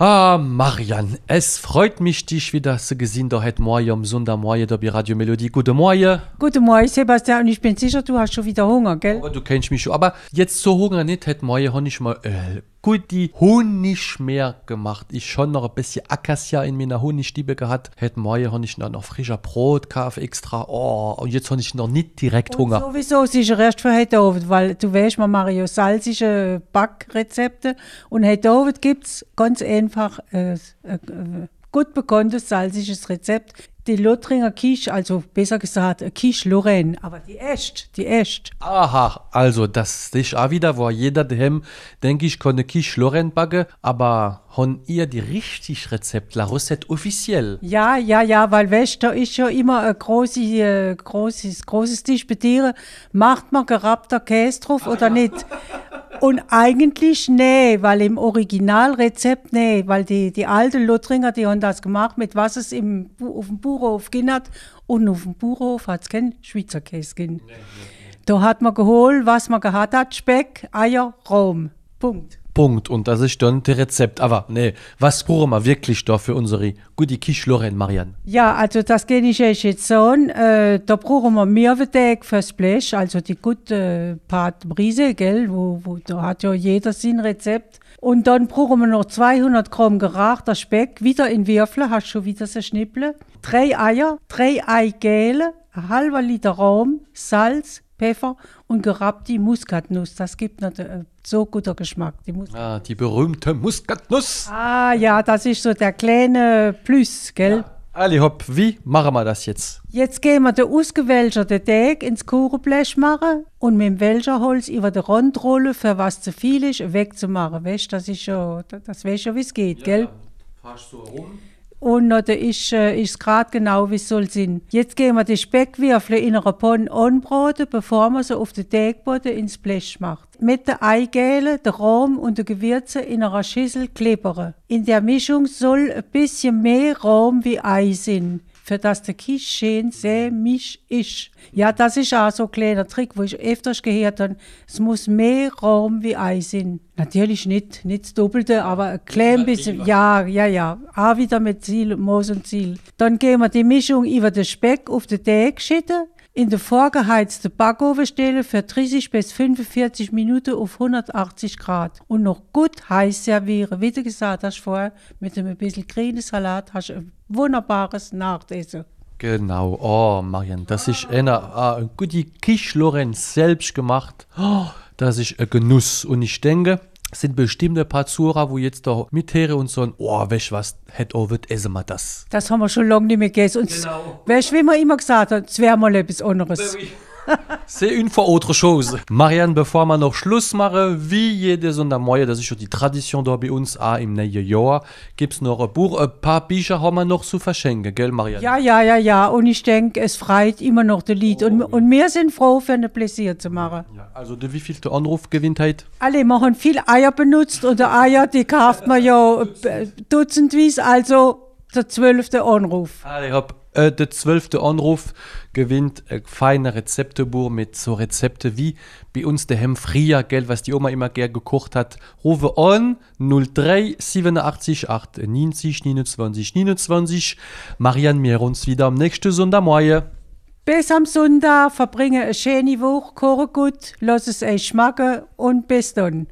Ah, Marian, es freut mich, dich wieder zu gesehen, da heute Morgen am Sonntagmorgen da bei Radio Melodie. Guten Morgen. Guten Morgen, Sebastian. Und ich bin sicher, du hast schon wieder Hunger, gell? Aber du kennst mich schon. Aber jetzt so Hunger nicht, heute Morgen habe ich mal äh, gut die Honig mehr gemacht. Ich schon noch ein bisschen Acacia in meiner Honigstiebe gehabt. Morgen habe ich dann noch frischer Brot gekauft extra. Oh, und jetzt habe ich noch nicht direkt Und Hunger. sowieso sicher erst für heute Abend, weil du weißt, wir machen ja salzige Backrezepte. Und heute Abend gibt es ganz einfach äh, äh, gut bekanntes salziges Rezept. Die Lothringer Quiche, also besser gesagt, Quiche Lorraine, aber die echt, die echt. Aha, also das ist auch wieder, wo jeder daheim, denke ich, kann eine Quiche Lorraine backen, aber haben ihr die richtig Rezept, la Recette offiziell? Ja, ja, ja, weil weißt, da ist ja immer ein große, äh, großes, großes Disputieren. Macht man gerappter Käse drauf oder nicht? Und eigentlich nee, weil im Originalrezept nee, weil die, die alten Lothringer, die haben das gemacht, mit was es im, auf dem Bauernhof hat. Und auf dem Bauernhof hat es keinen Schweizer Käse gegeben. Da hat man geholt, was man gehabt hat, Speck, Eier, Rom. Punkt. Punkt. Und das ist dann das Rezept. Aber nee, was brauchen wir wirklich da für unsere gute Quiche Lorraine, Marianne? Ja, also das gehe ich euch jetzt sagen. Äh, da brauchen wir Mehrwerteg fürs Blech, also die gute Part Brise, gell, wo, wo, da hat ja jeder sein Rezept. Und dann brauchen wir noch 200 Gramm gerachter Speck, wieder in Würfel, hast schon wieder so Schnippel. Drei Eier, drei Eigele, ein halber Liter Raum, Salz, Pfeffer und gerappte Muskatnuss. Das gibt noch äh, so guter Geschmack. Die Mus Ah, die berühmte Muskatnuss. ah ja, das ist so der kleine Plus, gell? Ali hopp, wie machen wir das jetzt? Jetzt gehen wir den ausgewälzerten Teig ins Kuchenblech machen und mit dem Welcherholz über die Rundrolle, für was zu viel ist, wegzumachen. Weißt, das ist schon, das weißt ja, wie es geht, gell? Fahrst du rum? Und noch, da ist äh, es gerade genau, wie es soll sein. Jetzt gehen wir die Speckwürfel in einer Pfanne anbraten, bevor man sie auf den Teigboden ins Blech macht. Mit den Eigelen, der Rahm und den Gewürzen in einer Schüssel klippern. In der Mischung soll ein bisschen mehr Rahm wie Ei sein, für das der Kisch schön sehr misch ist. Ja, das ist auch so ein kleiner Trick, wo ich öfters gehört habe. Es muss mehr Raum wie Ei sein. Natürlich nicht, nicht das Doppelte, aber ein klein bisschen. Ja, ja, ja. Auch wieder mit Ziel, Moos und Ziel. Dann gehen wir die Mischung über den Speck auf den Teig schütten. In den vorgeheizten Backofen stellen für 30 bis 45 Minuten auf 180 Grad. Und noch gut heiß servieren. Wie du gesagt hast vorher, mit einem bisschen grünen Salat hast du ein wunderbares Nachtessen. Genau, oh Marianne, das ist eine, ah, eine gute Quiche Lorraine selbst gemacht. Oh, das ist ein Genuss. Und ich denke, sind bestimmte paar Zuhörer, wo jetzt da mithören und sagen, oh, weißt du was, hätte auch wird essen wir das. Das haben wir schon lange nicht mehr gegessen. Und Genau. du, wie man immer gesagt hat, es wäre mal etwas anderes. C'est une fois autre chose. Marianne, bevor wir noch Schluss machen, wie jede Sonntagmorgen, das ist schon die Tradition da bei uns, auch im neuen Jahr, gibt es noch ein Buch, ein paar Bücher haben wir noch zu verschenken, gell, Marianne? Ja, ja, ja, ja. Und ich denke, es freut immer noch das Lied. Und, und wir sind froh, für eine Pläsier zu machen. Ja, Also, der wievielte Anruf gewinnt heute? Alle machen viel Eier benutzt und die Eier, die kauft man ja äh, dutzendweise, also der zwölfte Anruf. Ah, ich hab äh, der zwölfte Anruf gewinnt ein feiner Rezeptebuch mit so Rezepte wie bei uns der Hem früher, gell, was die Oma immer gern gekocht hat. Rufe an 03 87 98 29 29. Marianne, wir uns wieder am nächsten Sonntagmorgen. Bis am Sonntag, verbringe eine schöne Woche, koche gut, lass es euch schmecken und bis dann.